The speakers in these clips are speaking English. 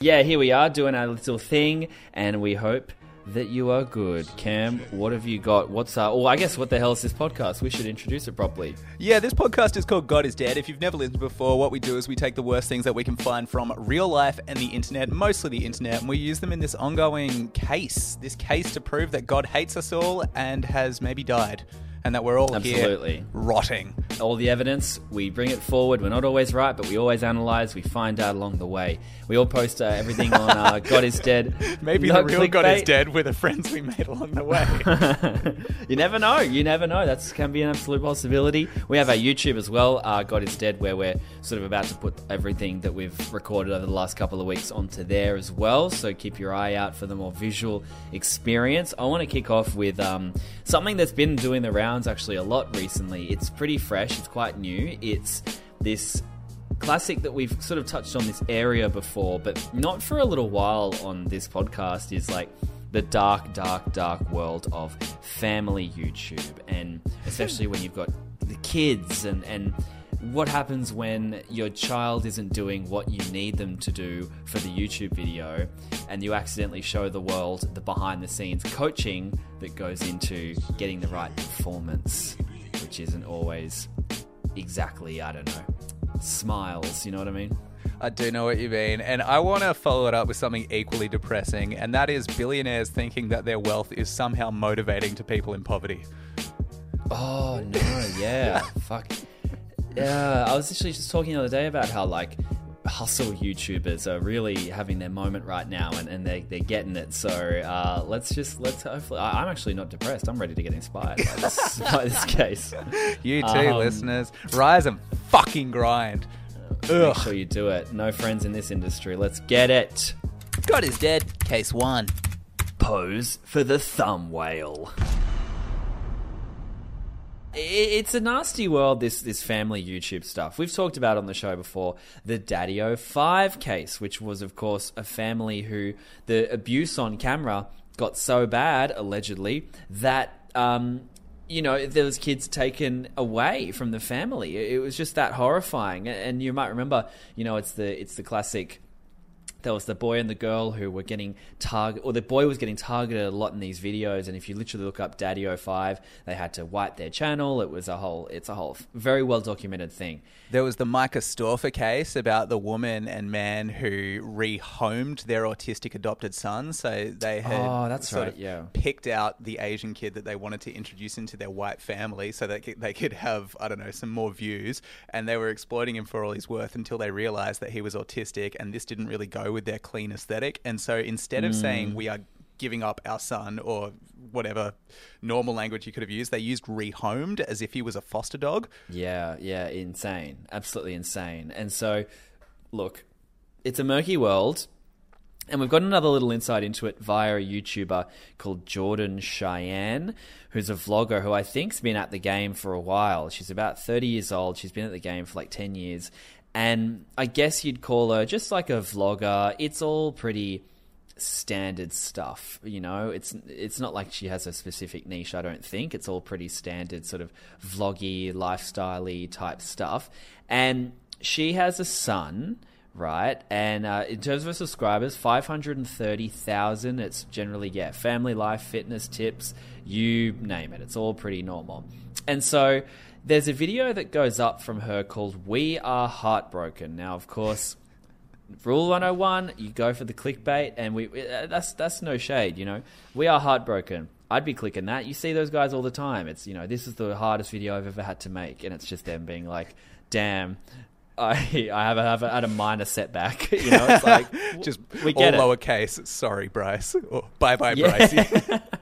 Yeah, here we are doing our little thing, and we hope that you are good. Cam, what have you got? What's uh? Well, I guess what the hell is this podcast? We should introduce it properly. Yeah, this podcast is called God is Dead. If you've never listened before, what we do is we take the worst things that we can find from real life and the internet, mostly the internet, and we use them in this ongoing case. This case to prove that God hates us all and has maybe died. And that we're all Absolutely. here rotting. All the evidence, we bring it forward. We're not always right, but we always analyze. We find out along the way. We all post uh, everything on uh, God is Dead. Maybe Not the real God is dead with the friends we made along the way. you never know. You never know. That can be an absolute possibility. We have our YouTube as well, uh, God is Dead, where we're sort of about to put everything that we've recorded over the last couple of weeks onto there as well. So keep your eye out for the more visual experience. I want to kick off with um, something that's been doing the rounds actually a lot recently. It's pretty fresh, it's quite new. It's this classic that we've sort of touched on this area before, but not for a little while on this podcast is like the dark, dark, dark world of family YouTube, and especially when you've got the kids and and what happens when your child isn't doing what you need them to do for the YouTube video and you accidentally show the world the behind the scenes coaching that goes into getting the right performance, which isn't always exactly, I don't know, smiles, you know what I mean? I do know what you mean. And I want to follow it up with something equally depressing, and that is billionaires thinking that their wealth is somehow motivating to people in poverty. Oh no, yeah, fuck. Yeah, I was actually just talking the other day about how like hustle YouTubers are really having their moment right now, and, and they they're getting it. So uh, let's just let's hopefully. I, I'm actually not depressed. I'm ready to get inspired by this by this case. You too, Um, listeners. Rise and fucking grind. Make sure you do it. No friends in this industry. Let's get it. God is dead. Case one. Pose for the thumbnail. It's a nasty world, this this family YouTube stuff. We've talked about on the show before the DaddyOFive case, which was, of course, a family who the abuse on camera got so bad, allegedly, that. Um, you know, there was kids taken away from the family. It was just that horrifying. And you might remember, you know, it's the it's the classic there was the boy and the girl who were getting target or the boy was getting targeted a lot in these videos and if you literally look up daddy 05 they had to wipe their channel it was a whole it's a whole very well documented thing There was the Myka Stauffer case about the woman and man who rehomed their autistic adopted son. So they had Oh, that's sort right, of yeah. picked out the Asian kid that they wanted to introduce into their white family so that they could have, I don't know, some more views. And they were exploiting him for all he's worth until they realized that he was autistic and this didn't really go with their clean aesthetic. And so instead of saying Mm. we are giving up our son or whatever normal language you could have used, they used rehomed as if he was a foster dog. yeah yeah insane absolutely insane and so look it's a murky world And we've got another little insight into it via a YouTuber called Jordan Cheyenne, who's a vlogger who I think's been at the game for a while. She's about 30 years old. She's been at the game for like 10 years. And I guess you'd call her just like a vlogger. It's all pretty standard stuff, you know. It's it's not like she has a specific niche, I don't think. It's all pretty standard sort of vloggy, lifestyle-y type stuff. And she has a son right? And uh, in terms of subscribers, 530,000. It's generally, yeah, family life, fitness tips, you name it. It's all pretty normal. And so there's a video that goes up from her called We Are Heartbroken. Now, of course, Rule 101, you go for the clickbait, and we uh, that's that's no shade, you know. We are heartbroken. I'd be clicking that. You see those guys all the time. It's you know this is the hardest video I've ever had to make, and it's just them being like, "Damn, I I have, a, have a, had a minor setback." You know, it's like Just we all get it. lowercase. Sorry, Bryce. Or bye bye, Yeah. Bryce.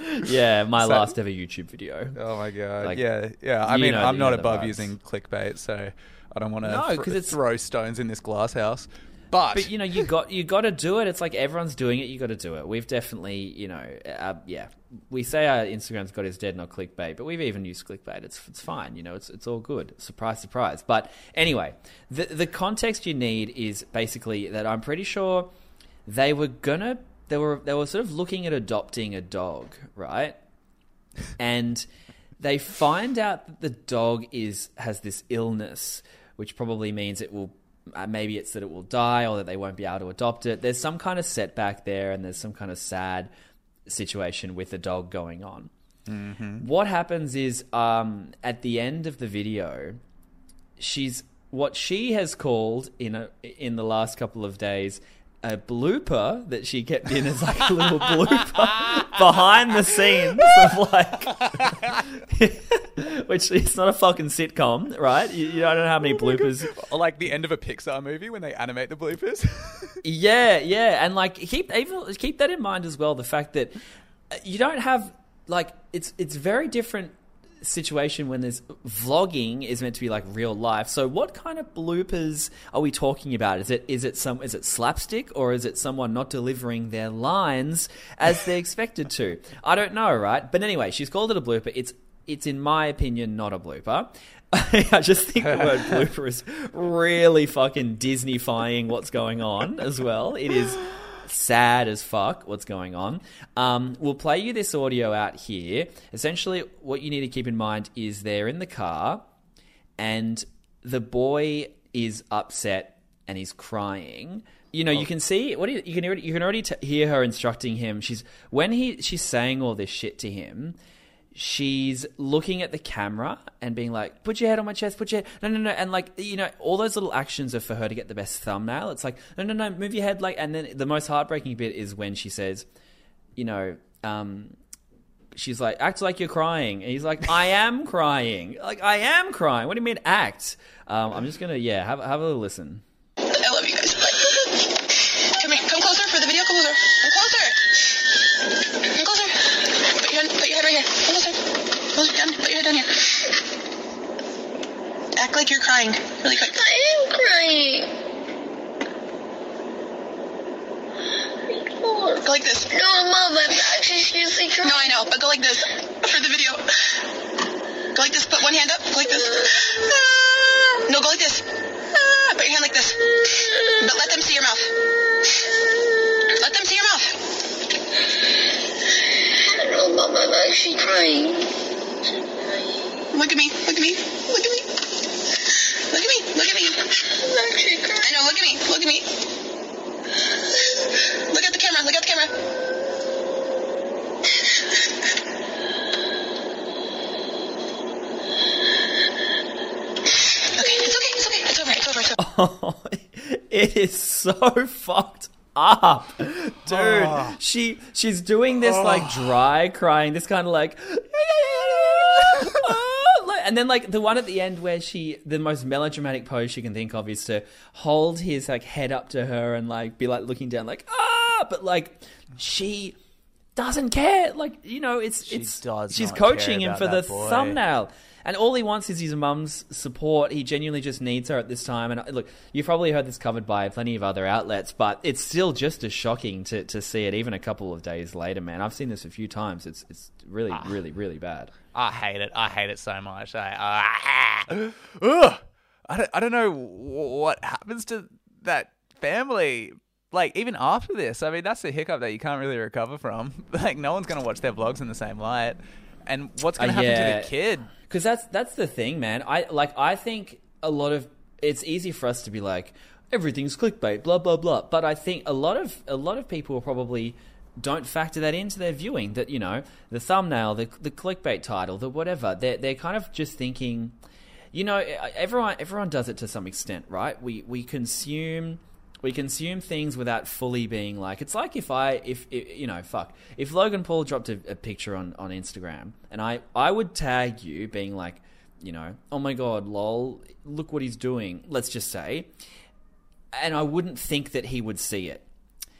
yeah, my So- last ever YouTube video. oh my god. Like, yeah, yeah. I mean, I'm not you know the above vibes. using clickbait, so I don't want to No, 'cause it's- throw stones in this glass house. But, But you know, you got you got to do it. It's like everyone's doing it. You got to do it. We've definitely, you know, uh, yeah. We say our Instagram's God is Dead, not clickbait, but we've even used clickbait. It's it's fine. You know, it's it's all good. Surprise, surprise. But anyway, the the context you need is basically that I'm pretty sure they were gonna they were they were sort of looking at adopting a dog, right? and they find out that the dog is has this illness, which probably means it will uh, maybe it's that it will die or that they won't be able to adopt it. There's some kind of setback there, and there's some kind of sad situation with the dog going on. What happens is um, at the end of the video, she's what she has called in a in the last couple of days a blooper that she kept in as like a little blooper behind the scenes of like which it's not a fucking sitcom right? You, you don't know how many bloopers. Or like the end of a Pixar movie when they animate the bloopers. yeah yeah. And like keep even keep that in mind as well the fact that uh, you don't have like it's it's very different situation when there's vlogging is meant to be like real life. So what kind of bloopers are we talking about? Is it is it some is it slapstick or is it someone not delivering their lines as they're expected to? I don't know, right? But anyway, she's called it a blooper. It's it's in my opinion not a blooper. I just think the word blooper is really fucking Disneyfying what's going on as well. It is sad as fuck what's going on. Um, we'll play you this audio out here. Essentially, what you need to keep in mind is they're in the car and the boy is upset and he's crying. You know, you can see what do you, you can already, you can already t- hear her instructing him. She's when he she's saying all this shit to him. She's looking at the camera and being like, "Put your head on my chest. Put your head. no, no, no." And like, you know, all those little actions are for her to get the best thumbnail. It's like, no, no, no, move your head. Like, and then the most heartbreaking bit is when she says, you know, um, she's like, act like you're crying. And he's like, I am crying. Like, I am crying. What do you mean act? Um, I'm just gonna, yeah, have have a listen. I love you guys. Bye. Come here. Come closer for the video. Come closer. Come closer. Come closer. Put your, hand, put your head right here. Come closer. Closer down. Put your head down here. Act like you're crying. Really quick. I am crying. Go like this. No, Mom, I'm actually seriously crying. No, I know, but go like this for the video. Go like this. Put one hand up. Go like this. No, go like this. Put your hand like this. But let them see your mouth. Let them see your mouth. No, Mom, I'm actually crying. Look at me. Look at me. Look at me. Look at me. Look at me. I'm actually crying. I know. Look at me. Look at me. Look at the camera. Look at the camera. Okay, it's okay. It's okay. It's over. It's over. It's over. Oh, it is so fucked up, dude. She she's doing this like dry crying, this kind of like, like- and then like the one at the end where she the most melodramatic pose she can think of is to hold his like head up to her and like be like looking down like ah, but like she doesn't care. Like you know, it's it's does she's coaching him for the boy. thumbnail. And all he wants is his mum's support. He genuinely just needs her at this time. And uh, look, you've probably heard this covered by plenty of other outlets, but it's still just as shocking to, to see it even a couple of days later, man. I've seen this a few times. It's it's really, Ah. really, really bad. I hate it. I hate it so much. I, ah, ugh. I don't, I don't know what happens to that family. Like even after this, I mean, that's a hiccup that you can't really recover from. Like no one's gonna watch their vlogs in the same light. And what's gonna Uh, happen yeah. to the kid? Because that's that's the thing, man. I like I think a lot of it's easy for us to be like everything's clickbait, blah blah blah. But I think a lot of a lot of people are probably don't factor that into their viewing. That you know the thumbnail, the the clickbait title, the whatever. They're they're kind of just thinking. You know, everyone everyone does it to some extent, right? We we consume we consume things without fully being like it's like if i if, if you know fuck if logan paul dropped a, a picture on on instagram and i i would tag you being like you know oh my god lol look what he's doing let's just say and i wouldn't think that he would see it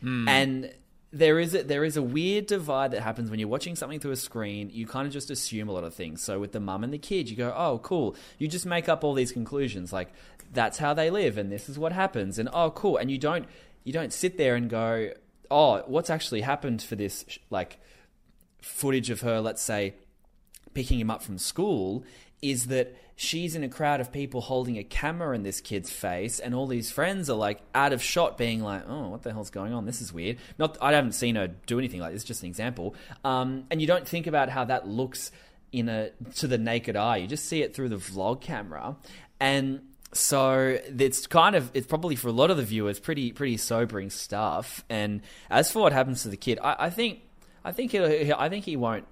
hmm. and there is a, there is a weird divide that happens when you're watching something through a screen. You kind of just assume a lot of things. So with the mum and the kid, you go, "Oh, cool." You just make up all these conclusions, like that's how they live, and this is what happens, and oh, cool. And you don't you don't sit there and go, "Oh, what's actually happened for this?" Like footage of her, let's say, picking him up from school is that she's in a crowd of people holding a camera in this kid's face and all these friends are like out of shot being like oh what the hell's going on? This is weird. Not i haven't seen her do anything like this just an example. Um, and you don't think about how that looks in a to the naked eye. You just see it through the vlog camera. And so it's kind of it's probably for a lot of the viewers pretty pretty sobering stuff. And as for what happens to the kid, I, I think I think I think he won't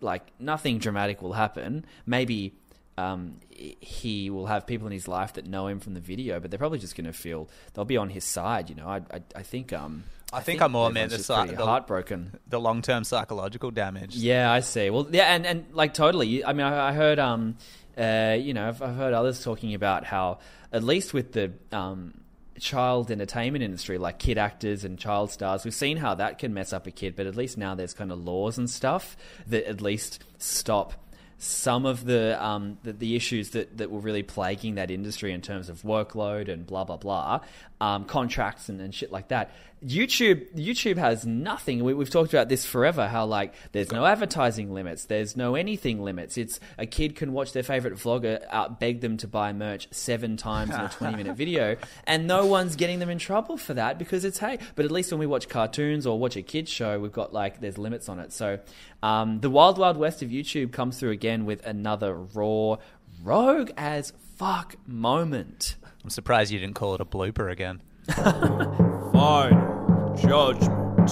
like nothing dramatic will happen. Maybe um, he will have people in his life that know him from the video, but they're probably just going to feel they'll be on his side. You know, I I, I think um I think I'm more meant the heartbroken. The long term psychological damage. Yeah, I see. Well, yeah, and, and like totally. I mean, I, I heard, um, uh, you know, I've, I've heard others talking about how, at least with the um, child entertainment industry, like kid actors and child stars, we've seen how that can mess up a kid. But at least now there's kind of laws and stuff that at least stop some of the um, the, the issues that, that were really plaguing that industry in terms of workload and blah blah blah, um, contracts and, and shit like that. YouTube YouTube has nothing. We, we've talked about this forever. How like there's no advertising limits, there's no anything limits. It's a kid can watch their favorite vlogger out beg them to buy merch seven times in a 20 minute video, and no one's getting them in trouble for that because it's hey. But at least when we watch cartoons or watch a kids show, we've got like there's limits on it. So um, the wild wild west of YouTube comes through again with another raw, rogue as fuck moment. I'm surprised you didn't call it a blooper again. Final judgment.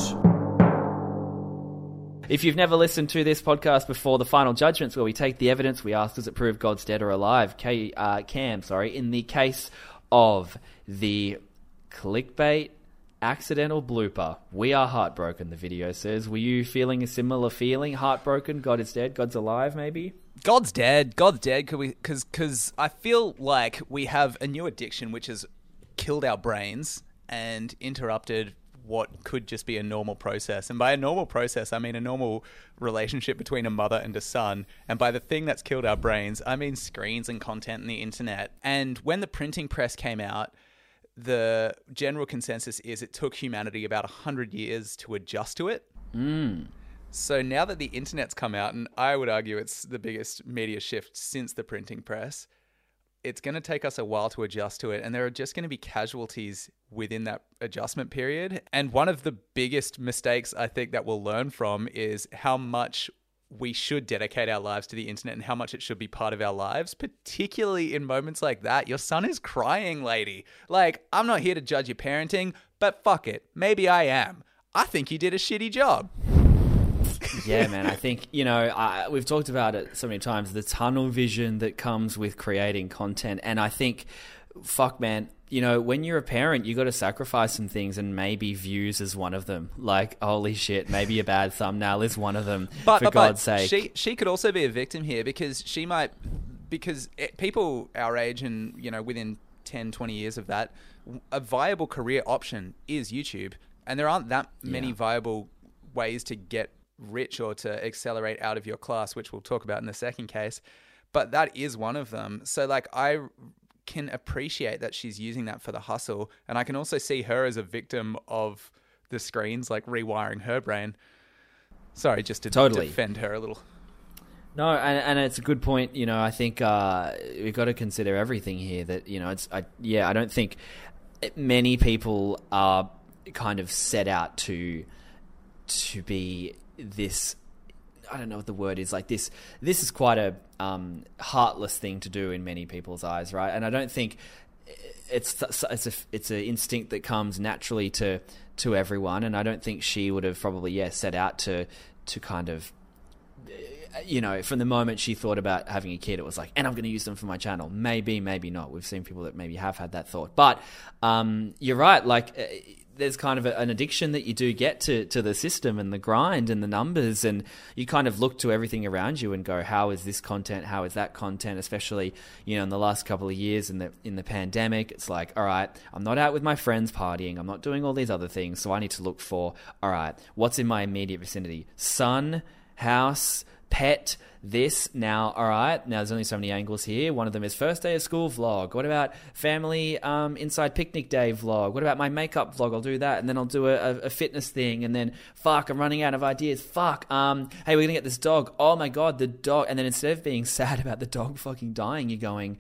If you've never listened to this podcast before, the final judgments where we take the evidence, we ask, does it prove God's dead or alive? K, uh, Cam, sorry, in the case of the clickbait accidental blooper, we are heartbroken. The video says, were you feeling a similar feeling? Heartbroken? God is dead. God's alive? Maybe. God's dead. God's dead. Could we? Because because I feel like we have a new addiction which has killed our brains and interrupted what could just be a normal process. And by a normal process, I mean a normal relationship between a mother and a son. And by the thing that's killed our brains, I mean screens and content and the internet. And when the printing press came out, the general consensus is it took humanity about 100 years to adjust to it. Mm. So now that the internet's come out, and I would argue it's the biggest media shift since the printing press, it's going to take us a while to adjust to it. And there are just going to be casualties within that adjustment period. And one of the biggest mistakes I think that we'll learn from is how much we should dedicate our lives to the internet and how much it should be part of our lives, particularly in moments like that. Your son is crying, lady. Like, I'm not here to judge your parenting, but fuck it. Maybe I am. I think you did a shitty job. Yeah, man. I think you know I, we've talked about it so many times. The tunnel vision that comes with creating content, and I think, fuck, man. You know, when you're a parent, you got to sacrifice some things, and maybe views is one of them. Like, holy shit, maybe a bad thumbnail is one of them. But, for but, God's but sake, she she could also be a victim here because she might because it, people our age and you know within 10 20 years of that a viable career option is YouTube and there aren't that many Yeah. viable ways to get rich or to accelerate out of your class which we'll talk about in the second case but that is one of them so like I can appreciate that she's using that for the hustle and I can also see her as a victim of the screens like rewiring her brain Sorry, just to Totally. defend her a little. No, and, and it's a good point. You know, I think uh, we've got to consider everything here. That you know, it's I, yeah, I don't think many people are kind of set out to to be this. I don't know what the word is. Like this, this is quite a um, heartless thing to do in many people's eyes, right? And I don't think it's it's a it's an instinct that comes naturally to to everyone. And I don't think she would have probably yeah set out to to kind of you know, from the moment she thought about having a kid, it was like, and I'm going to use them for my channel. Maybe, maybe not. We've seen people that maybe have had that thought, but um, you're right. Like, uh, there's kind of a, an addiction that you do get to to the system and the grind and the numbers, and you kind of look to everything around you and go, how is this content? How is that content? Especially, you know, in the last couple of years in the in the pandemic, it's like, all right, I'm not out with my friends partying. I'm not doing all these other things, so I need to look for, all right, what's in my immediate vicinity? Sun, house pet this now. All right now there's only so many angles here. One of them is first day of school vlog. What about family um, inside picnic day vlog? What about my makeup vlog? I'll do that and then i'll do a, a, fitness thing and then fuck i'm running out of ideas. Fuck um hey we're gonna get this dog. Oh my god the dog and then instead of being sad about the dog fucking dying you're going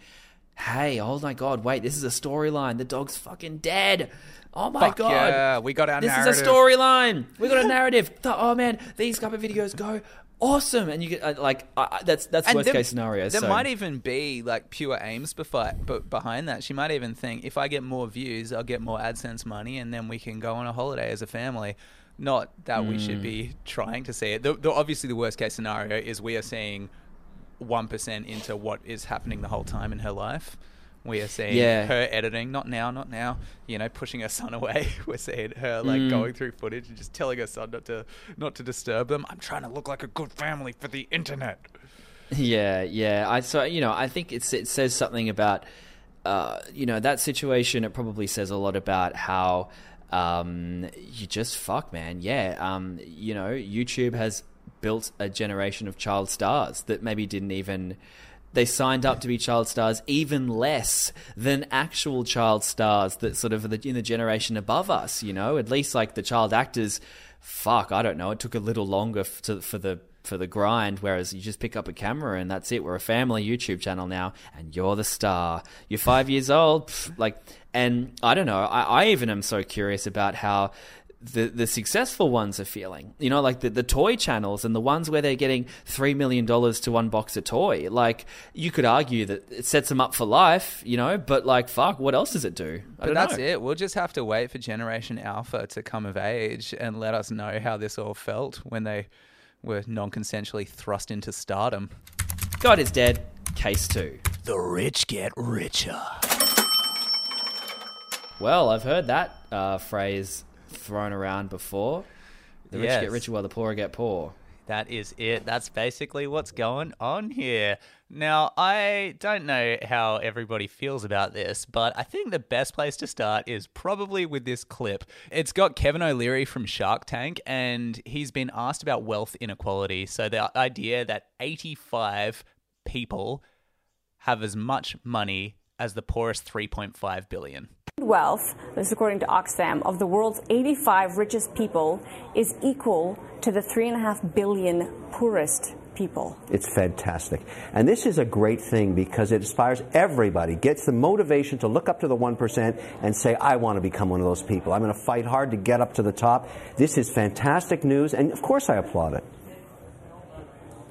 hey oh my god wait this is a storyline. The dog's fucking dead. Oh my Fuck god. yeah, we got our this narrative. is a storyline. We got a narrative. Oh man, these couple of videos go awesome, and you get uh, like uh, that's that's And worst there- case scenario. There so. might even be like pure aims befi- but behind that. She might even think if I get more views, I'll get more AdSense money, and then we can go on a holiday as a family. Not that we should be trying to see it. The, the, obviously, the worst case scenario is we are seeing one percent into what is happening the whole time in her life. We are seeing Yeah. her editing, not now, not now. You know, pushing her son away. We're seeing her like Mm. going through footage and just telling her son not to not to disturb them. I'm trying to look like a good family for the internet. Yeah, yeah. I so you know I think it's it says something about uh, you know that situation. It probably says a lot about how um, you just fuck, man. Yeah, um, you know, YouTube has built a generation of child stars that maybe didn't even. They signed up to be child stars even less than actual child stars that sort of in the generation above us. You know, at least like the child actors. Fuck, I don't know. It took a little longer to, for the for the grind, whereas you just pick up a camera and that's it. We're a family YouTube channel now, and you're the star. You're five years old, pff, like, and I don't know. I, I even am so curious about how the the successful ones are feeling. You know, like the the toy channels and the ones where they're getting three million dollars to unbox a toy. Like, you could argue that it sets them up for life. You know, but like, fuck, what else does it do? I But that's know. it. We'll just have to wait for Generation Alpha to come of age and let us know how this all felt when they were non-consensually thrust into stardom. God is dead. Case two. The rich get richer. Well, I've heard that uh, phrase thrown around before. The rich get richer while the poor get poor. That is it. That's basically what's going on here. Now, I don't know how everybody feels about this, but I think the best place to start is probably with this clip. It's got Kevin O'Leary from Shark Tank, and he's been asked about wealth inequality. So, the idea that 85 people have as much money as the poorest 3.5 billion. Wealth, this is according to Oxfam, of the world's 85 richest people is equal to the 3.5 billion poorest people. It's fantastic. And this is a great thing because it inspires everybody, gets the motivation to look up to the 1% and say, I want to become one of those people. I'm going to fight hard to get up to the top. This is fantastic news, and of course I applaud it.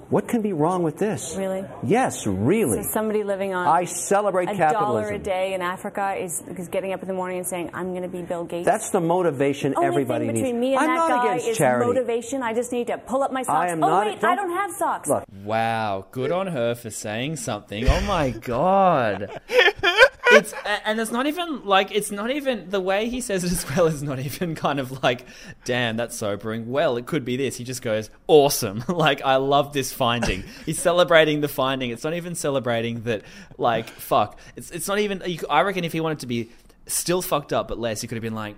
What can be wrong with this? Really? Yes, really. So somebody living on I celebrate a capitalism. dollar a day in Africa is, is getting up in the morning and saying, "I'm going to be Bill Gates." That's the motivation Only everybody thing needs. between me and I'm that not guy against is charity. motivation. I just need to pull up my socks. I am oh not- wait, I don't- don't have socks. Look, Wow, good on her for saying something. Oh my god. It's and it's not even like it's not even the way he says it as well is not even kind of like, damn, that's sobering. Well, it could be this. He just goes, awesome. like I love this finding. He's celebrating the finding. It's not even celebrating that like fuck. It's it's not even. I reckon if he wanted to be still fucked up but less, he could have been like.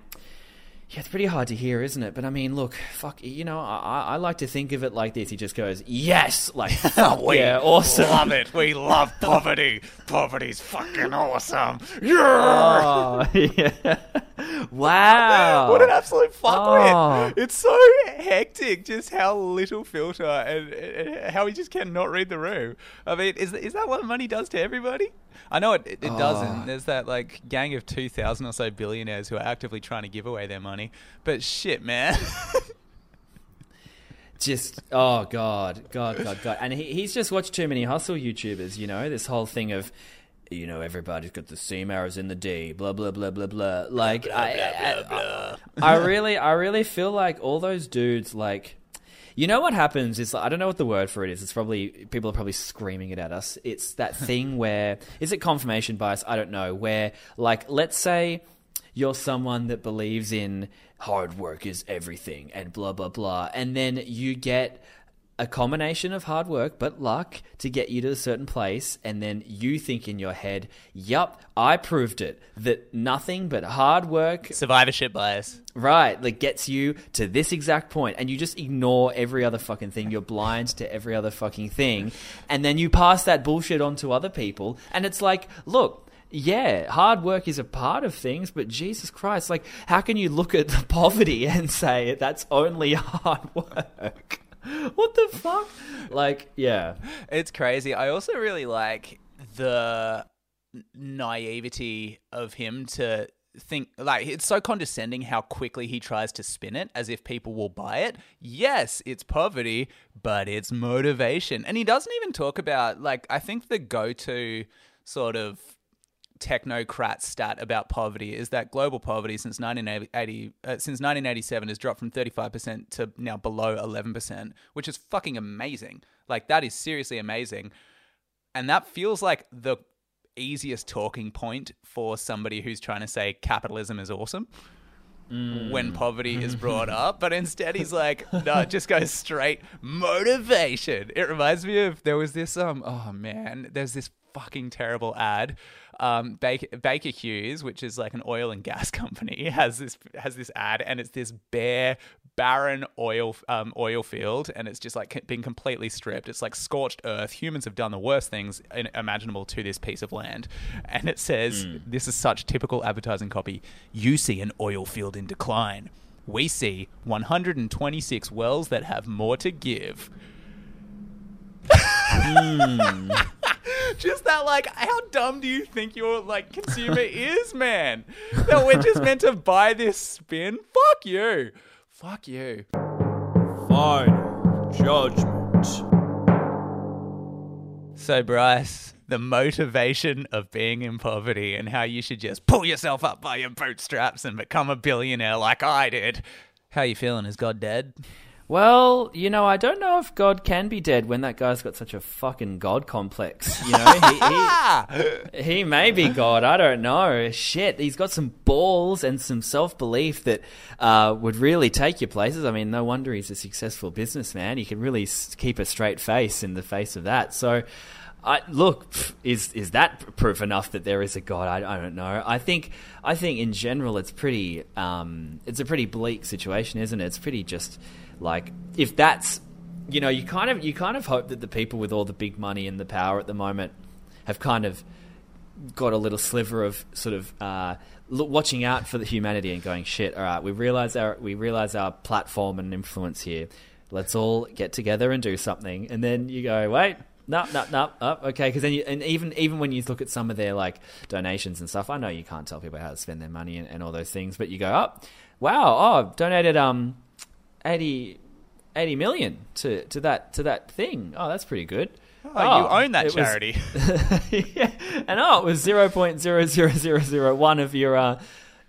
Yeah, it's pretty hard to hear, isn't it? But I mean, look, fuck, you know, I, I like to think of it like this. He just goes, yes, like, fuck yeah, awesome. Love it. We love poverty. Poverty's fucking awesome. Yeah. Oh, yeah. Wow. What an absolute fuckwit. Oh. It's so hectic just how little filter and, and how he just cannot read the room. I mean, is, is that what money does to everybody? I know it, it, it Oh. doesn't. There's that like gang of 2,000 or so billionaires who are actively trying to give away their money. But shit, man. just oh god god god god and he, he's just watched too many hustle youtubers you know this whole thing of you know everybody's got the same hours in the day blah blah blah blah blah like I, I, I really i really feel like all those dudes like you know what happens is I don't know what the word for it is. It's probably people are probably screaming it at us. It's that thing where is it confirmation bias? I don't know. Where like let's say you're someone that believes in hard work is everything and blah blah blah and then you get a combination of hard work but luck to get you to a certain place and then you think in your head yup i proved it that nothing but hard work Survivorship bias. Right, that gets you to this exact point, and you just ignore every other fucking thing. You're blind to every other fucking thing, and then you pass that bullshit on to other people, and it's like, look. Yeah, hard work is a part of things, but Jesus Christ, like, how can you look at the poverty and say that's only hard work? What the fuck? Like, yeah. It's crazy. I also really like the naivety of him to think like it's so condescending how quickly he tries to spin it as if people will buy it. Yes, it's poverty, but it's motivation. And he doesn't even talk about like I think the go-to sort of technocrat stat about poverty is that global poverty since 1980 uh, since 1987 has dropped from 35% to now below 11%, which is fucking amazing. Like that is seriously amazing. And that feels like the easiest talking point for somebody who's trying to say capitalism is awesome when poverty is brought up, but instead he's like, no, it just goes straight motivation. It reminds me of there was this um oh man, there's this fucking terrible ad. Um, Baker, Baker Hughes, which is like an oil and gas company, has this has this ad, and it's this bare, barren oil um, oil field, and it's just like been completely stripped. It's like scorched earth. Humans have done the worst things imaginable to this piece of land, and it says, "This is such typical advertising copy. You see an oil field in decline. We see 126 wells that have more to give." just that like how dumb do you think your like consumer is man? That we're just meant to buy this spin? Fuck you. Fuck you. Final judgment. so bryce the motivation of being in poverty and how you should just pull yourself up by your bootstraps and become a billionaire like i did. How you feeling? Is god dead Well, you know, I don't know if God can be dead when that guy's got such a fucking God complex. You know, he, he, he may be God. I don't know. Shit, he's got some balls and some self belief that uh, would really take you places. I mean, no wonder he's a successful businessman. He can really keep a straight face in the face of that. So. I, look, is is that proof enough that there is a God? I, I don't know. I think I think in general it's pretty um, it's a pretty bleak situation, isn't it? It's pretty just like if that's you know you kind of you kind of hope that the people with all the big money and the power at the moment have kind of got a little sliver of sort of uh, watching out for the humanity and going shit. All right, we realize our we realize our platform and influence here. Let's all get together and do something. And then you go, wait, no, no, no, oh, okay. Because then, you, and even even when you look at some of their like donations and stuff, I know you can't tell people how to spend their money and, and all those things, but you go, oh, wow, oh, donated um 80, 80 million to, to that to that thing. Oh, that's pretty good. oh, you own that it was- charity yeah. And oh, it was zero point zero zero zero zero one of your uh,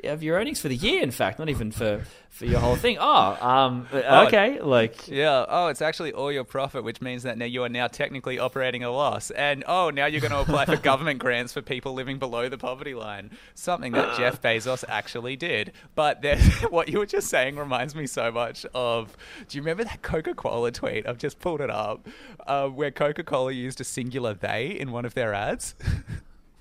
of your earnings for the year. In fact, not even for, for your whole thing. Oh, um, okay, like Yeah. Oh, it's actually all your profit, which means that now you are now technically operating a loss. And oh, now you're going to apply for government grants for people living below the poverty line. Something that Jeff Bezos actually did. But then, what you were just saying reminds me so much of. Do you remember that Coca-Cola tweet? I've just pulled it up, uh, where Coca-Cola used a singular they in one of their ads.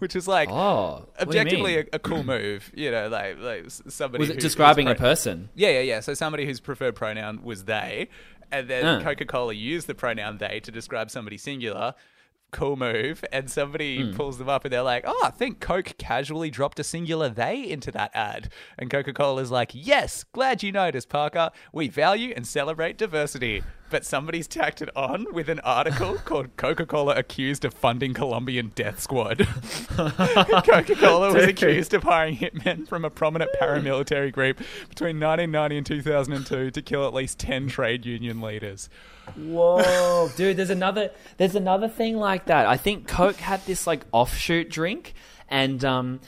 Which is like Oh, what do you objectively a, a cool move, you know, like, like somebody was it describing a pro- person? yeah, yeah, yeah. So somebody whose preferred pronoun was they, and then Uh. Coca Cola used the pronoun they to describe somebody singular. Cool move. And somebody Hmm. pulls them up and they're like, oh, I think Coke casually dropped a singular they into that ad. And Coca Cola's like, yes, glad you noticed, Parker. We value and celebrate diversity. But somebody's tacked it on with an article called Coca Cola accused of funding Colombian death squad. Coca Cola was accused of hiring hitmen from a prominent paramilitary group between 1990 and 2002 to kill at least 10 trade union leaders. Whoa, dude! There's another. There's another thing like that. I think Coke had this like offshoot drink, and um,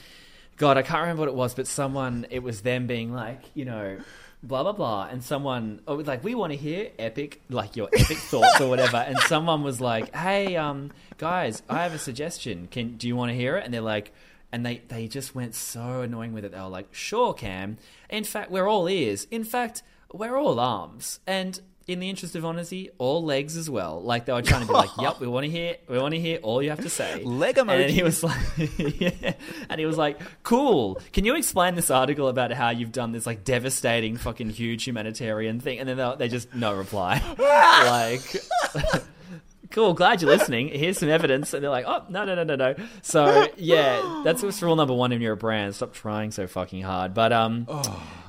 God, I can't remember what it was, but someone it was them being like, you know. Blah blah blah, and someone oh, like we want to hear epic, like your epic thoughts or whatever. And someone was like, "Hey, um, guys, I have a suggestion. Can do you want to hear it?" And they're like, and they they just went so annoying with it. They were like, "Sure, Cam. In fact, we're all ears. In fact, we're all arms." And in the interest of honesty, all legs as well. Like they were trying to be like, "Yep, we want to hear, we want to hear all you have to say." Leg emoji. And he was like, yeah. and he was like, "Cool. Can you explain this article about how you've done this like devastating, fucking huge humanitarian thing?" And then they, they just no reply. like, cool, glad you're listening. Here's some evidence. And they're like, oh, no, no, no, no, no. So, yeah, that's what's rule number one if you're a brand. Stop trying so fucking hard. But, um,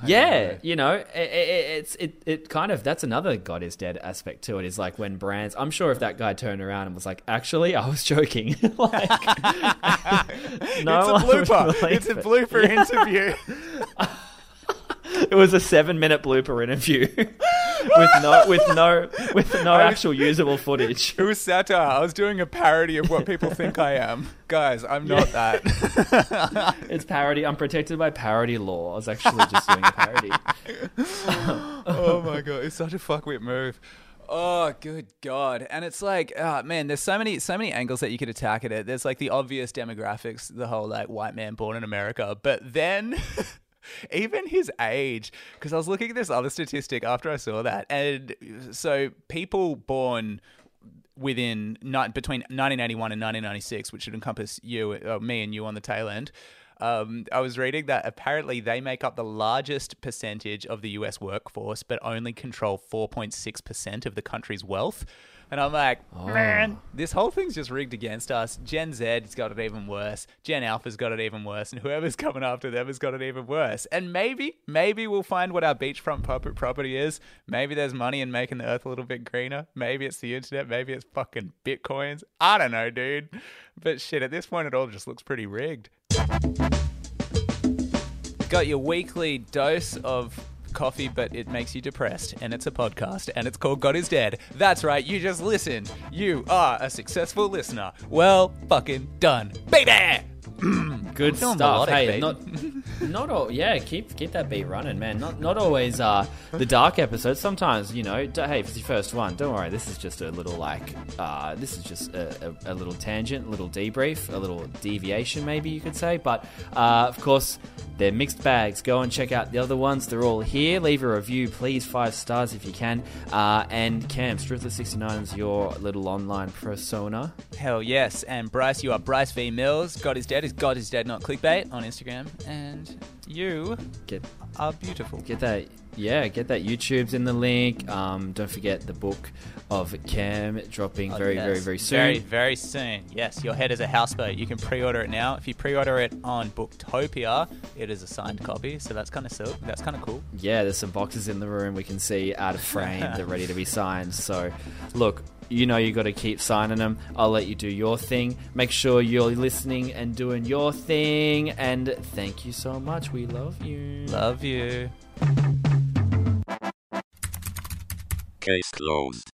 yeah, you know, it, it, it's, it, it kind of, that's another God is dead aspect to it is like when brands, I'm sure if that guy turned around and was like, actually, I was joking. like, no it's a blooper. It's a it. blooper interview. It was a seven minute blooper interview with no, with no, with no actual usable footage. It was satire. I was doing a parody of what people think I am. Guys, I'm not that. It's parody. I'm protected by parody law. I was actually just doing a parody. oh my god, it's such a fuckwit move. Oh, good god! And it's like, oh, man, there's so many, so many angles that you could attack at it. There's like the obvious demographics, the whole like white man born in America, but then. Even his age, because I was looking at this other statistic after I saw that, and so people born within ni- between 1981 and 1996, which would encompass you, uh, me, and you on the tail end. Um, I was reading that apparently they make up the largest percentage of the U.S. workforce, but only control 4.6 percent of the country's wealth. And I'm like, oh. man, this whole thing's just rigged against us. Gen Z's got it even worse. Gen Alpha's got it even worse, and whoever's coming after them has got it even worse. And maybe, maybe we'll find what our beachfront puppet property is. Maybe there's money in making the earth a little bit greener. Maybe it's the internet. Maybe it's fucking bitcoins. I don't know, dude. But shit, at this point, it all just looks pretty rigged. Got your weekly dose of coffee, but it makes you depressed, and it's a podcast, and it's called God is Dead. That's right, you just listened. You are a successful listener. Well, fucking done, baby. Good feeling stuff. melodic, Hey, mate. not not all. Yeah, keep keep that beat running, man. Not not always uh, the dark episodes. Sometimes you know. d- Hey, if it's your first one, don't worry. This is just a little like. Uh, this is just a, a, a little tangent, a little debrief, a little deviation, maybe you could say. But uh, of course, they're mixed bags. Go and check out the other ones. They're all here. Leave a review, please, five stars if you can. Uh, and Cam, Struther69 is your little online persona. Hell yes. And Bryce, you are Bryce V Mills. God is Dead is God is Dead, not clickbait on Instagram. And you Get are beautiful. Get that, yeah, get that. YouTube's in the link. Um, don't forget the book of Cam dropping Oh, very, yes. very, very soon. Very, very soon. Yes, your head is a houseboat. You can pre-order it now. If you pre-order it on Booktopia, it is a signed copy, so that's kind of silk. That's kind of cool. Yeah, there's some boxes in the room we can see out of frame. They're ready to be signed. So, look, you know you got to keep signing them. I'll let you do your thing. Make sure you're listening and doing your thing. And thank you so much. We love you. Love you. Case closed.